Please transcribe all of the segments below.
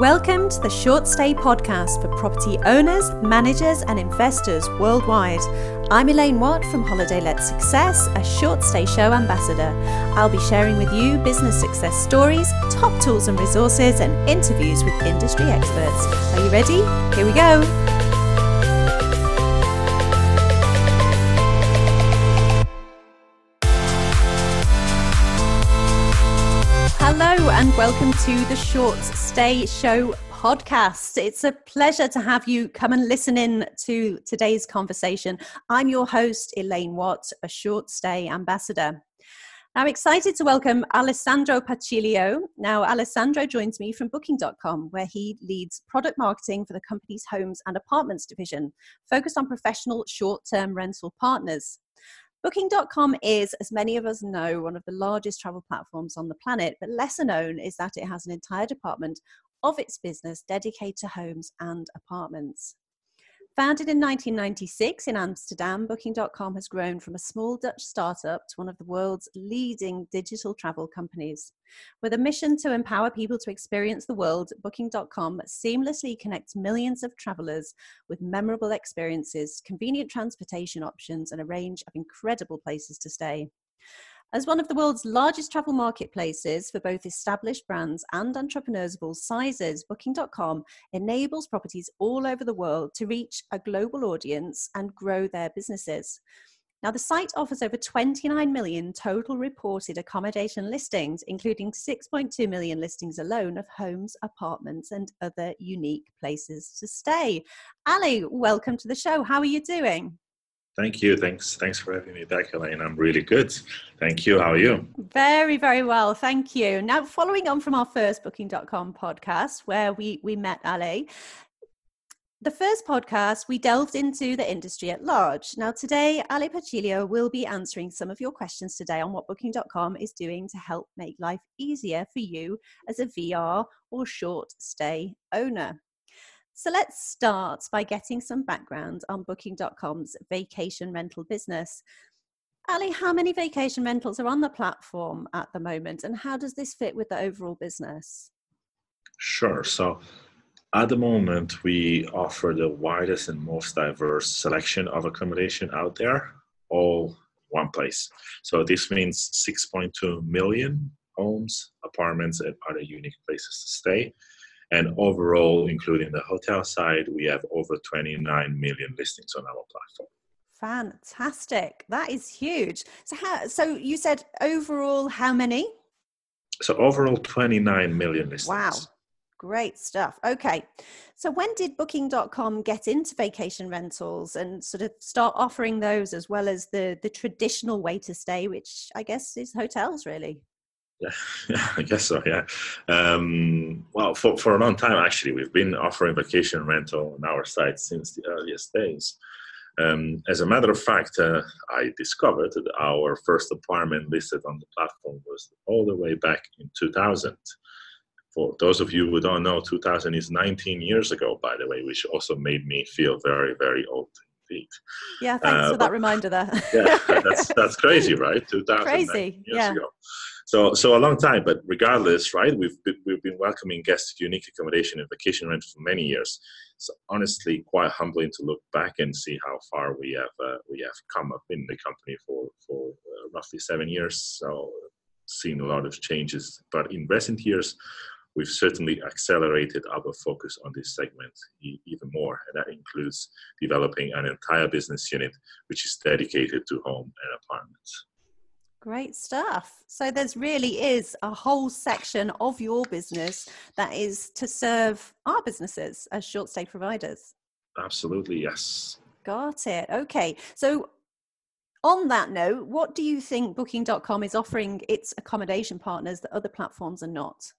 Welcome to the Short Stay podcast for property owners, managers, and investors worldwide. I'm Elaine Watt from Holiday Let Success, a short stay show ambassador. I'll be sharing with you business success stories, top tools and resources, and interviews with industry experts. Are you ready? Here we go. And welcome to the Short Stay Show podcast. It's a pleasure to have you come and listen in to today's conversation. I'm your host, Elaine Watt, a Short Stay ambassador. I'm excited to welcome Alessandro Pacilio. Now, Alessandro joins me from Booking.com, where he leads product marketing for the company's homes and apartments division, focused on professional short term rental partners. Booking.com is, as many of us know, one of the largest travel platforms on the planet, but lesser known is that it has an entire department of its business dedicated to homes and apartments. Founded in 1996 in Amsterdam, Booking.com has grown from a small Dutch startup to one of the world's leading digital travel companies. With a mission to empower people to experience the world, Booking.com seamlessly connects millions of travelers with memorable experiences, convenient transportation options, and a range of incredible places to stay. As one of the world's largest travel marketplaces for both established brands and entrepreneurs of all sizes, Booking.com enables properties all over the world to reach a global audience and grow their businesses. Now, the site offers over 29 million total reported accommodation listings, including 6.2 million listings alone of homes, apartments, and other unique places to stay. Ali, welcome to the show. How are you doing? Thank you. Thanks. Thanks for having me back, Elaine. I'm really good. Thank you. How are you? Very, very well. Thank you. Now, following on from our first Booking.com podcast, where we we met Ali, the first podcast, we delved into the industry at large. Now, today, Ali Pacilio will be answering some of your questions today on what Booking.com is doing to help make life easier for you as a VR or short stay owner. So let's start by getting some background on Booking.com's vacation rental business. Ali, how many vacation rentals are on the platform at the moment, and how does this fit with the overall business? Sure. So at the moment, we offer the widest and most diverse selection of accommodation out there, all one place. So this means 6.2 million homes, apartments, and other unique places to stay. And overall, including the hotel side, we have over 29 million listings on our platform. Fantastic. That is huge. So how so you said overall how many? So overall 29 million listings. Wow. Great stuff. Okay. So when did booking.com get into vacation rentals and sort of start offering those as well as the the traditional way to stay which I guess is hotels really? Yeah, yeah, I guess so. Yeah. Um, well, for, for a long time, actually, we've been offering vacation rental on our site since the earliest days. Um, as a matter of fact, uh, I discovered that our first apartment listed on the platform was all the way back in 2000. For those of you who don't know, 2000 is 19 years ago, by the way, which also made me feel very, very old indeed. Yeah, thanks uh, for that reminder there. yeah, that's that's crazy, right? 2000 crazy. years yeah. ago. So, so a long time, but regardless, right? We've been, we've been welcoming guests to unique accommodation and vacation rental for many years. So, honestly, quite humbling to look back and see how far we have uh, we have come up in the company for for uh, roughly seven years. So, seen a lot of changes, but in recent years, we've certainly accelerated our focus on this segment even more, and that includes developing an entire business unit which is dedicated to home and apartments. Great stuff. So there's really is a whole section of your business that is to serve our businesses as short stay providers. Absolutely, yes. Got it. Okay. So on that note, what do you think booking.com is offering its accommodation partners that other platforms are not?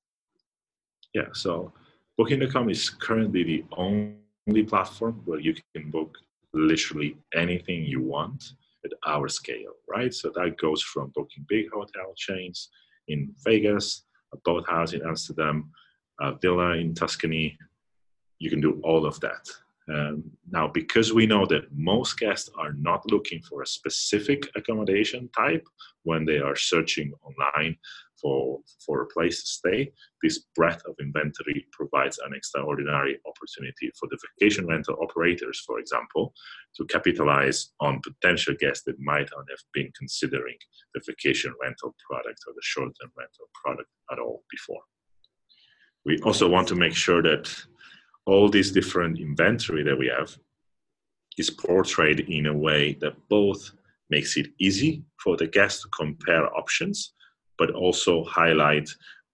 Yeah, so booking.com is currently the only platform where you can book literally anything you want at our scale, right? So that goes from booking big hotel chains in Vegas, a boathouse in Amsterdam, a villa in Tuscany. You can do all of that. Um, now, because we know that most guests are not looking for a specific accommodation type when they are searching online for, for a place to stay, this breadth of inventory provides an extraordinary opportunity for the vacation rental operators, for example, to capitalize on potential guests that might not have been considering the vacation rental product or the short term rental product at all before. We also want to make sure that all this different inventory that we have is portrayed in a way that both makes it easy for the guest to compare options, but also highlight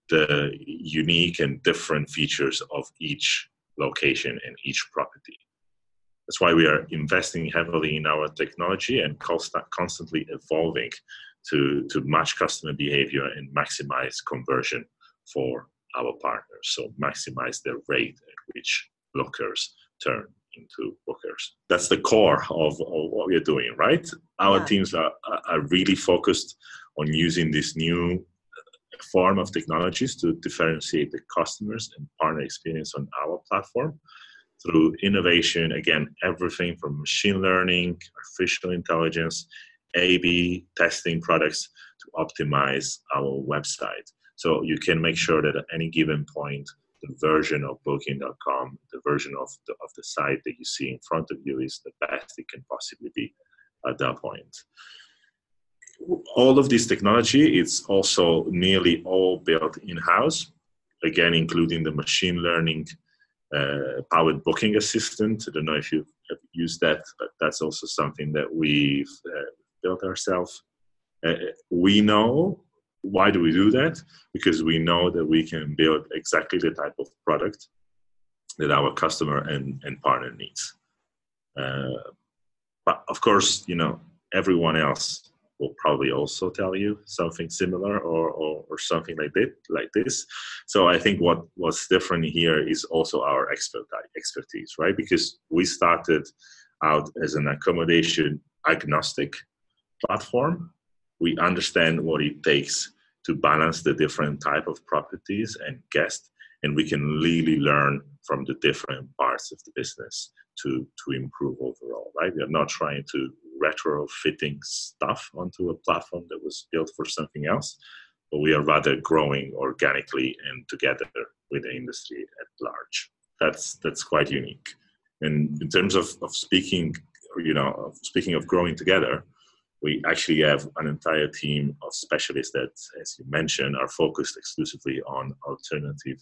the unique and different features of each location and each property. That's why we are investing heavily in our technology and constantly evolving to, to match customer behavior and maximize conversion for our partners. So maximize the rate at which lookers turn into bookers. That's the core of, of what we're doing, right? Our yeah. teams are, are really focused on using this new uh, form of technologies to differentiate the customers and partner experience on our platform through innovation. Again, everything from machine learning, artificial intelligence, A B testing products to optimize our website. So you can make sure that at any given point, the version of booking.com, the version of the, of the site that you see in front of you is the best it can possibly be at that point. All of this technology, it's also nearly all built in-house, again, including the machine learning uh, powered booking assistant. I don't know if you've used that, but that's also something that we've uh, built ourselves. Uh, we know why do we do that? Because we know that we can build exactly the type of product that our customer and, and partner needs. Uh, but of course, you know, everyone else will probably also tell you something similar or, or, or something like that, like this. So I think what what's different here is also our expert, expertise, right? Because we started out as an accommodation agnostic platform. We understand what it takes to balance the different type of properties and guests and we can really learn from the different parts of the business to to improve overall right? We are not trying to retrofitting stuff onto a platform that was built for something else but we are rather growing organically and together with the industry at large. That's that's quite unique. And in terms of, of speaking you know of speaking of growing together we actually have an entire team of specialists that, as you mentioned, are focused exclusively on alternative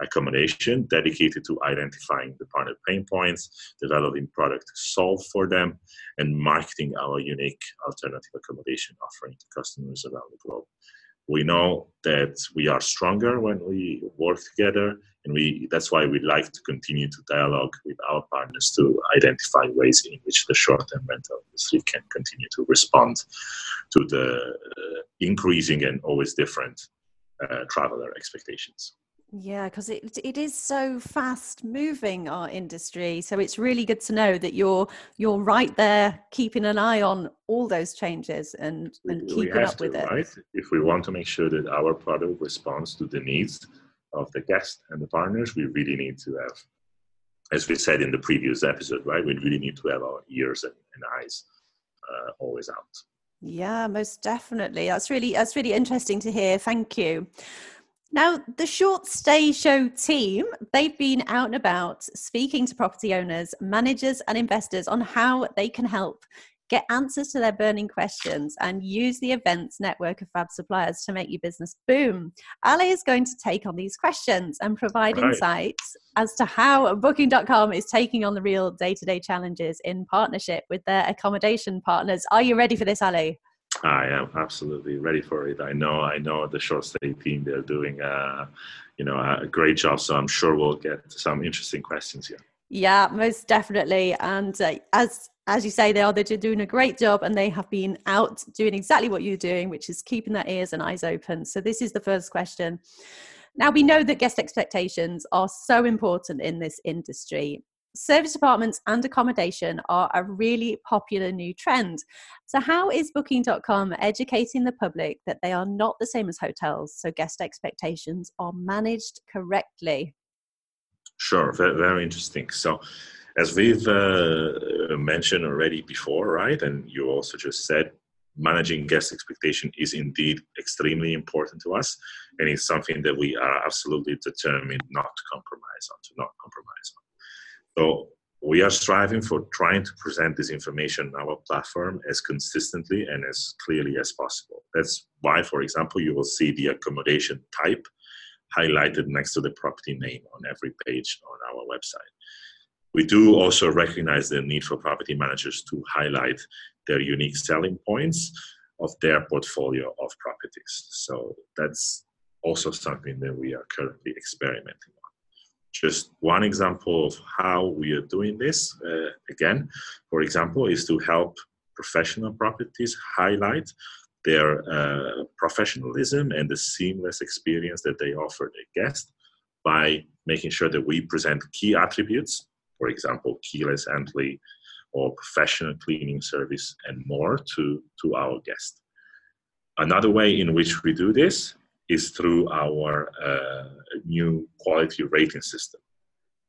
accommodation, dedicated to identifying the partner pain points, developing product to solve for them, and marketing our unique alternative accommodation offering to customers around the globe. We know that we are stronger when we work together and we that's why we like to continue to dialogue with our partners to identify ways in which the short-term rental industry can continue to respond to the uh, increasing and always different uh, traveler expectations yeah, because it it is so fast moving our industry. So it's really good to know that you're you're right there, keeping an eye on all those changes and and keeping up to, with it. Right, if we want to make sure that our product responds to the needs of the guest and the partners, we really need to have, as we said in the previous episode, right? We really need to have our ears and, and eyes uh, always out. Yeah, most definitely. That's really that's really interesting to hear. Thank you. Now, the Short Stay Show team, they've been out and about speaking to property owners, managers, and investors on how they can help get answers to their burning questions and use the events network of fab suppliers to make your business boom. Ali is going to take on these questions and provide right. insights as to how booking.com is taking on the real day-to-day challenges in partnership with their accommodation partners. Are you ready for this, Ali? I am absolutely ready for it. I know, I know the short stay team. They're doing, uh, you know, a great job. So I'm sure we'll get some interesting questions here. Yeah, most definitely. And uh, as as you say, they are they're doing a great job, and they have been out doing exactly what you're doing, which is keeping their ears and eyes open. So this is the first question. Now we know that guest expectations are so important in this industry service apartments and accommodation are a really popular new trend. So, how is Booking.com educating the public that they are not the same as hotels, so guest expectations are managed correctly? Sure, very, very interesting. So, as we've uh, mentioned already before, right, and you also just said, managing guest expectation is indeed extremely important to us, and it's something that we are absolutely determined not to compromise on, to not compromise on. So we are striving for trying to present this information on our platform as consistently and as clearly as possible. That's why, for example, you will see the accommodation type highlighted next to the property name on every page on our website. We do also recognize the need for property managers to highlight their unique selling points of their portfolio of properties. So that's also something that we are currently experimenting on. Just one example of how we are doing this, uh, again, for example, is to help professional properties highlight their uh, professionalism and the seamless experience that they offer their guests by making sure that we present key attributes, for example, keyless entry or professional cleaning service and more to, to our guests. Another way in which we do this is through our uh, new quality rating system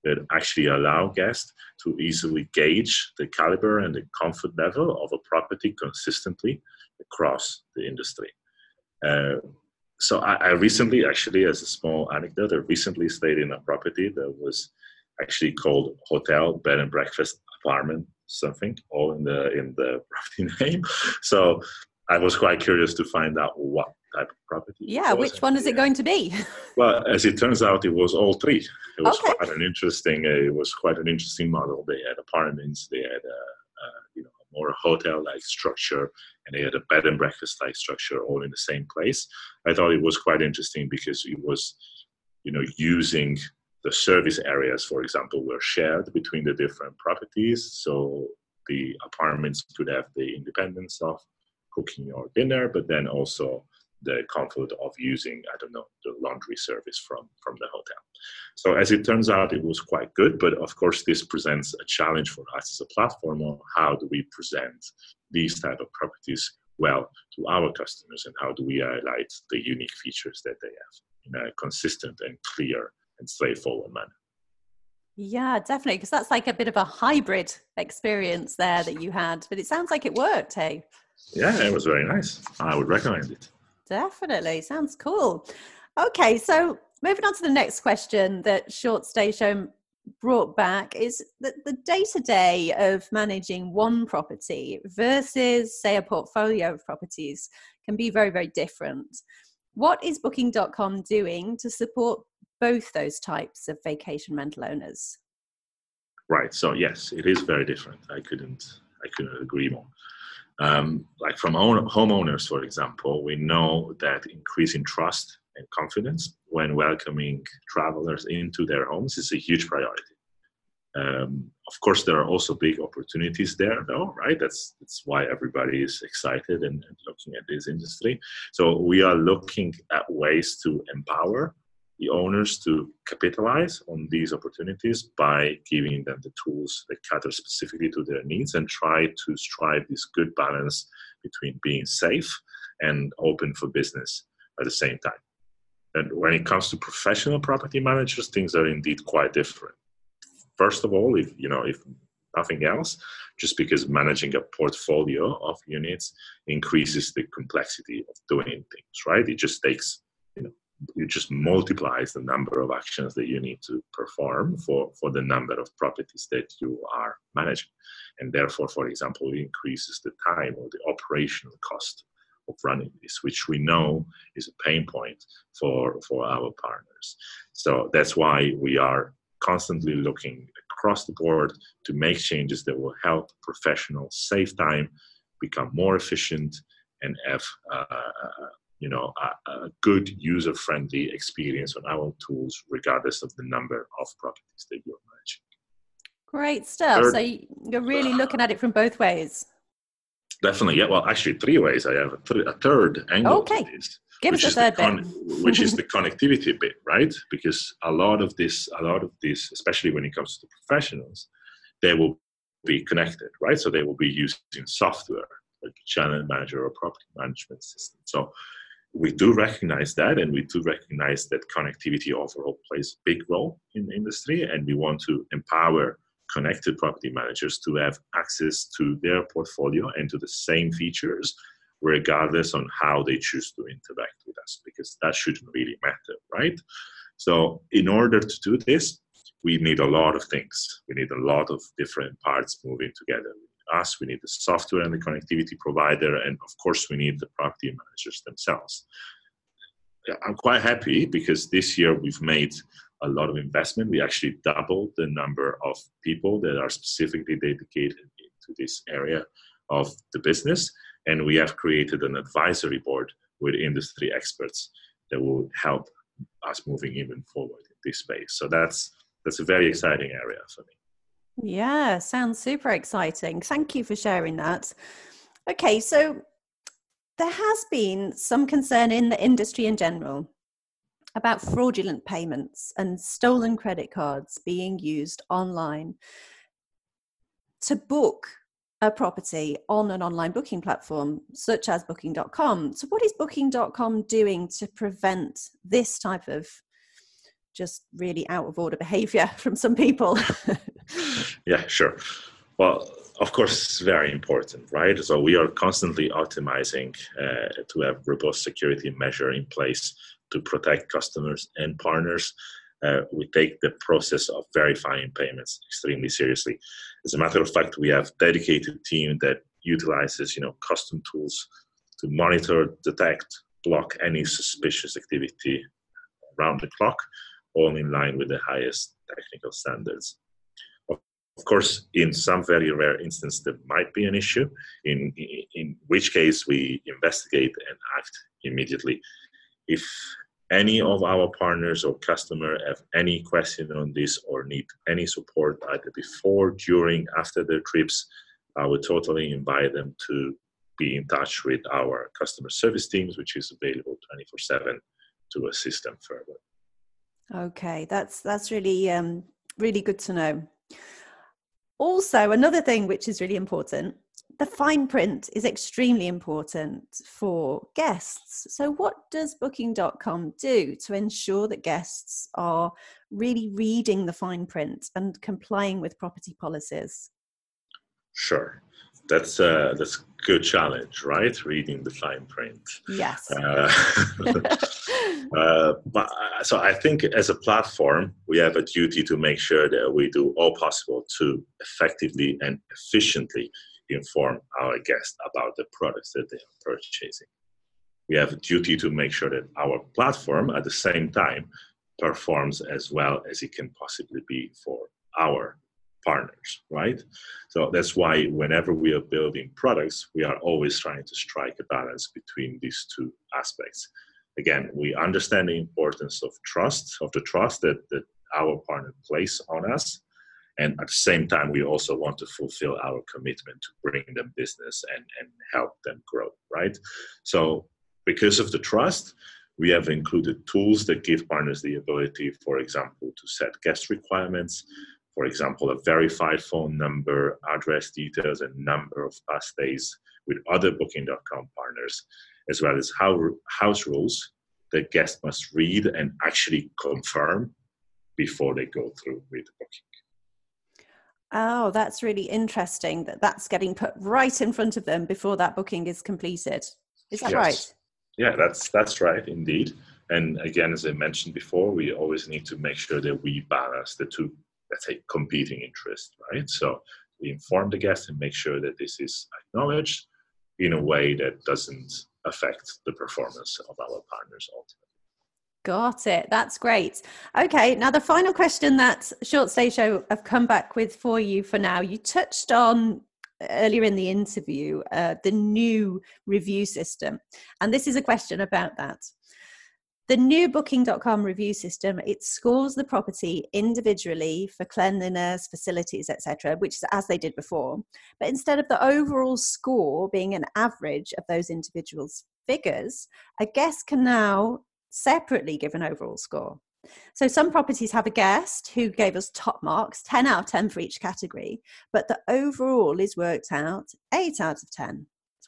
that actually allow guests to easily gauge the caliber and the comfort level of a property consistently across the industry. Uh, so I, I, recently, actually, as a small anecdote, I recently stayed in a property that was actually called hotel, bed and breakfast, apartment, something, all in the in the property name. So I was quite curious to find out what type of property. Yeah, which one is it going to be? well, as it turns out, it was all three. It was okay. quite an interesting. Uh, it was quite an interesting model. They had apartments. They had a, a you know more hotel-like structure, and they had a bed and breakfast-like structure, all in the same place. I thought it was quite interesting because it was, you know, using the service areas, for example, were shared between the different properties. So the apartments could have the independence of cooking your dinner, but then also the comfort of using, I don't know, the laundry service from, from the hotel. So as it turns out, it was quite good, but of course this presents a challenge for us as a platform on how do we present these type of properties well to our customers and how do we highlight the unique features that they have in a consistent and clear and straightforward manner. Yeah, definitely, because that's like a bit of a hybrid experience there that you had, but it sounds like it worked, hey? Yeah, it was very nice. I would recommend it. Definitely, sounds cool. Okay, so moving on to the next question that Short Stay Show brought back is that the day to day of managing one property versus, say, a portfolio of properties can be very, very different. What is Booking.com doing to support both those types of vacation rental owners? Right. So yes, it is very different. I couldn't I couldn't agree more. Um, like from own, homeowners, for example, we know that increasing trust and confidence when welcoming travelers into their homes is a huge priority. Um, of course, there are also big opportunities there, though, right? That's that's why everybody is excited and, and looking at this industry. So we are looking at ways to empower the owners to capitalize on these opportunities by giving them the tools that cater specifically to their needs and try to strive this good balance between being safe and open for business at the same time. And when it comes to professional property managers, things are indeed quite different. First of all, if you know, if nothing else, just because managing a portfolio of units increases the complexity of doing things, right? It just takes you just multiplies the number of actions that you need to perform for, for the number of properties that you are managing. And therefore, for example, it increases the time or the operational cost of running this, which we know is a pain point for, for our partners. So that's why we are constantly looking across the board to make changes that will help professionals save time, become more efficient, and have uh, you know a, a good user friendly experience on our tools regardless of the number of properties that you're managing great stuff third, so you're really uh, looking at it from both ways definitely yeah well actually three ways i have a, th- a third angle okay this, Give us a third con- bit. which is the connectivity bit, right? Because a lot of this, a lot of this, especially when it comes to the professionals, they will be connected, right? So they will be using software like channel manager or property management system. So we do recognize that and we do recognize that connectivity overall plays a big role in the industry and we want to empower connected property managers to have access to their portfolio and to the same features regardless on how they choose to interact with us, because that shouldn't really matter, right? So in order to do this, we need a lot of things. We need a lot of different parts moving together. Us, we need the software and the connectivity provider, and of course, we need the property managers themselves. I'm quite happy because this year we've made a lot of investment. We actually doubled the number of people that are specifically dedicated to this area of the business, and we have created an advisory board with industry experts that will help us moving even forward in this space. So that's that's a very exciting area for me. Yeah, sounds super exciting. Thank you for sharing that. Okay, so there has been some concern in the industry in general about fraudulent payments and stolen credit cards being used online to book a property on an online booking platform such as booking.com. So, what is booking.com doing to prevent this type of just really out of order behavior from some people? yeah, sure. Well, of course, it's very important, right? So, we are constantly optimizing uh, to have robust security measure in place to protect customers and partners uh, we take the process of verifying payments extremely seriously. As a matter of fact, we have dedicated team that utilizes you know custom tools to monitor, detect, block any suspicious activity around the clock, all in line with the highest technical standards. Of course, in some very rare instances, there might be an issue, in, in which case we investigate and act immediately. If any of our partners or customer have any question on this or need any support either before, during, after their trips, I would totally invite them to be in touch with our customer service teams, which is available 24/7 to assist them further. Okay, that's that's really um, really good to know. Also, another thing which is really important the fine print is extremely important for guests. So, what does Booking.com do to ensure that guests are really reading the fine print and complying with property policies? Sure. That's a, that's good challenge, right? Reading the fine print. Yes. Uh, uh, but, uh, so I think as a platform, we have a duty to make sure that we do all possible to effectively and efficiently inform our guests about the products that they are purchasing. We have a duty to make sure that our platform at the same time performs as well as it can possibly be for our partners, right? So that's why whenever we are building products, we are always trying to strike a balance between these two aspects. Again, we understand the importance of trust, of the trust that, that our partner place on us, and at the same time we also want to fulfill our commitment to bring them business and, and help them grow right so because of the trust we have included tools that give partners the ability for example to set guest requirements for example a verified phone number address details and number of past stays with other booking.com partners as well as how, house rules that guests must read and actually confirm before they go through with the booking Oh, that's really interesting that that's getting put right in front of them before that booking is completed. Is that yes. right? Yeah, that's that's right indeed. And again, as I mentioned before, we always need to make sure that we balance the two, let's say, competing interest right? So we inform the guest and make sure that this is acknowledged in a way that doesn't affect the performance of our partners ultimately. Got it. That's great. Okay, now the final question that Short Stay Show have come back with for you for now. You touched on earlier in the interview uh, the new review system, and this is a question about that. The new booking.com review system, it scores the property individually for cleanliness, facilities, etc., which is as they did before. But instead of the overall score being an average of those individuals' figures, a guest can now separately give an overall score. So some properties have a guest who gave us top marks, 10 out of 10 for each category, but the overall is worked out 8 out of 10.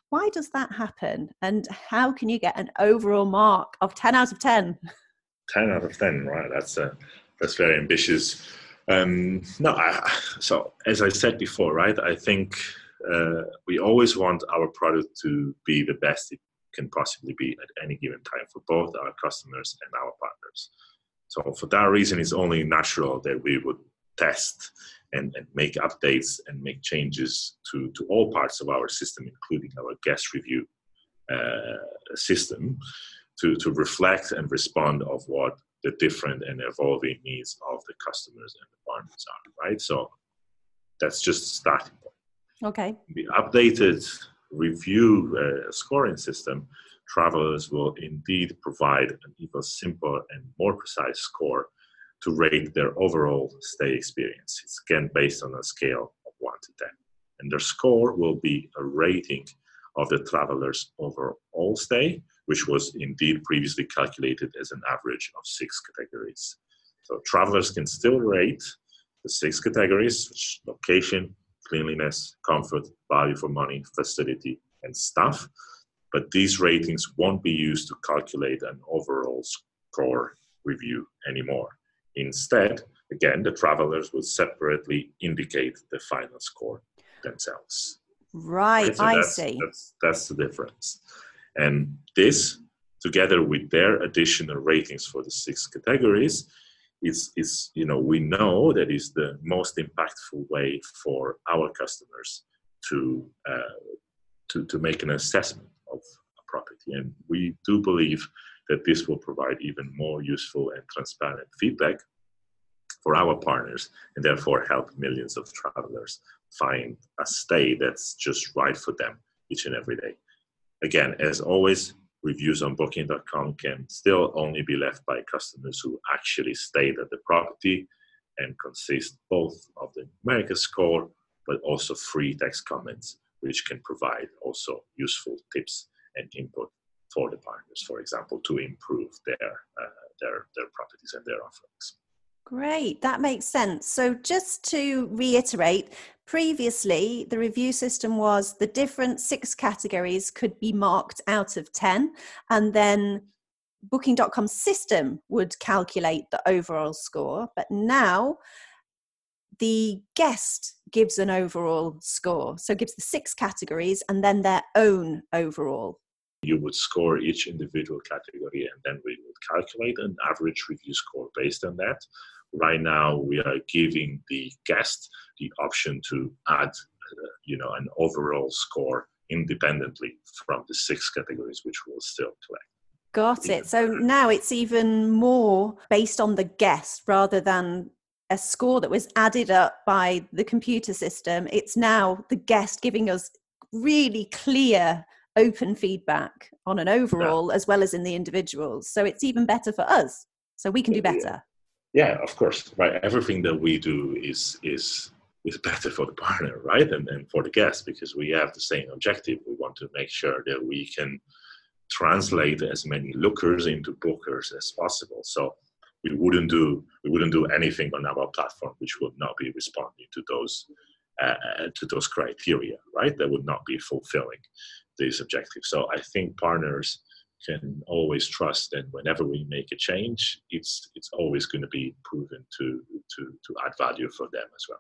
Why does that happen? And how can you get an overall mark of 10 out of 10? 10 out of 10, right? That's a, that's very ambitious. Um, no, I, so as I said before, right? I think uh, we always want our product to be the best it can possibly be at any given time for both our customers and our partners. So for that reason, it's only natural that we would test and, and make updates and make changes to, to all parts of our system, including our guest review uh, system, to, to reflect and respond of what the different and evolving needs of the customers and the partners are, right? So that's just a starting point. Okay. The updated review uh, scoring system, travelers will indeed provide an even simpler and more precise score to rate their overall stay experience. It's again based on a scale of 1 to 10. And their score will be a rating of the traveler's overall stay, which was indeed previously calculated as an average of six categories. So travelers can still rate the six categories, which location, cleanliness, comfort, value for money, facility, and staff. But these ratings won't be used to calculate an overall score review anymore. Instead, again, the travelers will separately indicate the final score themselves. Right, so I see. That's, that's the difference. And this, together with their additional ratings for the six categories, is, is you know we know that is the most impactful way for our customers to uh, to to make an assessment of a property, and we do believe that this will provide even more useful and transparent feedback for our partners and therefore help millions of travelers find a stay that's just right for them each and every day. Again, as always, reviews on booking.com can still only be left by customers who actually stayed at the property and consist both of the America score but also free text comments which can provide also useful tips and input for the partners, for example, to improve their uh, their their properties and their offerings. Great, that makes sense. So, just to reiterate, previously the review system was the different six categories could be marked out of 10, and then Booking.com system would calculate the overall score. But now the guest gives an overall score. So, gives the six categories and then their own overall you would score each individual category and then we would calculate an average review score based on that. Right now we are giving the guest the option to add uh, you know an overall score independently from the six categories which we'll still collect got it. So now it's even more based on the guest rather than a score that was added up by the computer system. It's now the guest giving us really clear open feedback on an overall yeah. as well as in the individuals. So it's even better for us. So we can do better. Yeah of course right? Everything that we do is is is better for the partner right? And, and for the guest because we have the same objective. We want to make sure that we can translate as many lookers into bookers as possible. So we wouldn't do we wouldn't do anything on our platform which would not be responding to those uh, to those criteria right? That would not be fulfilling these objectives so i think partners can always trust that whenever we make a change, it's it's always going to be proven to to to add value for them as well.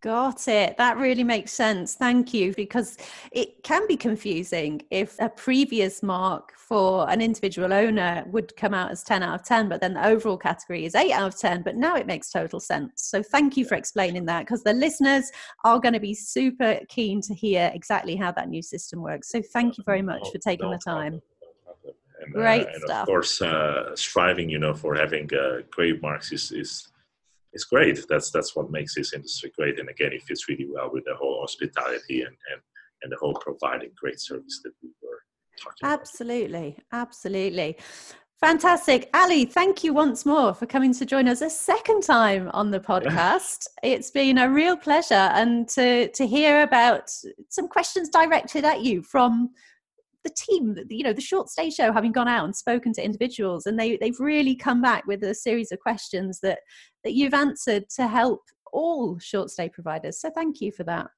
Got it. That really makes sense. Thank you. Because it can be confusing if a previous mark for an individual owner would come out as 10 out of 10, but then the overall category is 8 out of 10. But now it makes total sense. So thank you for explaining that because the listeners are going to be super keen to hear exactly how that new system works. So thank you very much for taking the time. And, great uh, and stuff. of course uh, striving you know for having uh, great marks is, is is great that's that's what makes this industry great and again it fits really well with the whole hospitality and and, and the whole providing great service that we were talking absolutely about. absolutely Fantastic. Ali, thank you once more for coming to join us a second time on the podcast. it's been a real pleasure and to, to hear about some questions directed at you from the team, you know, the short stay show having gone out and spoken to individuals, and they they've really come back with a series of questions that that you've answered to help all short stay providers. So thank you for that.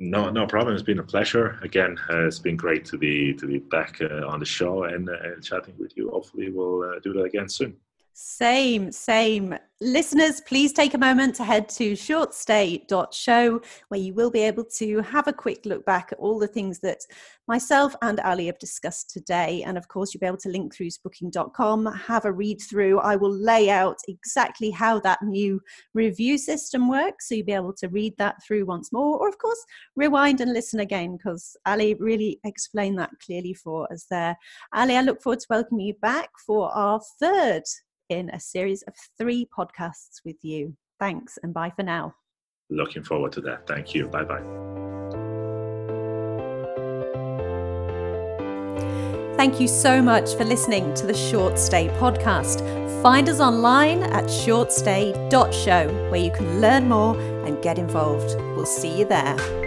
No, no problem. It's been a pleasure. Again, uh, it's been great to be to be back uh, on the show and, uh, chatting with you. Hopefully, we'll uh, do that again soon. Same, same. Listeners, please take a moment to head to shortstay.show where you will be able to have a quick look back at all the things that myself and Ali have discussed today. And of course, you'll be able to link through booking.com, have a read through. I will lay out exactly how that new review system works. So you'll be able to read that through once more, or of course, rewind and listen again because Ali really explained that clearly for us there. Ali, I look forward to welcoming you back for our third in a series of three podcasts with you. Thanks and bye for now. Looking forward to that. Thank you. Bye bye. Thank you so much for listening to the Short Stay podcast. Find us online at shortstay.show where you can learn more and get involved. We'll see you there.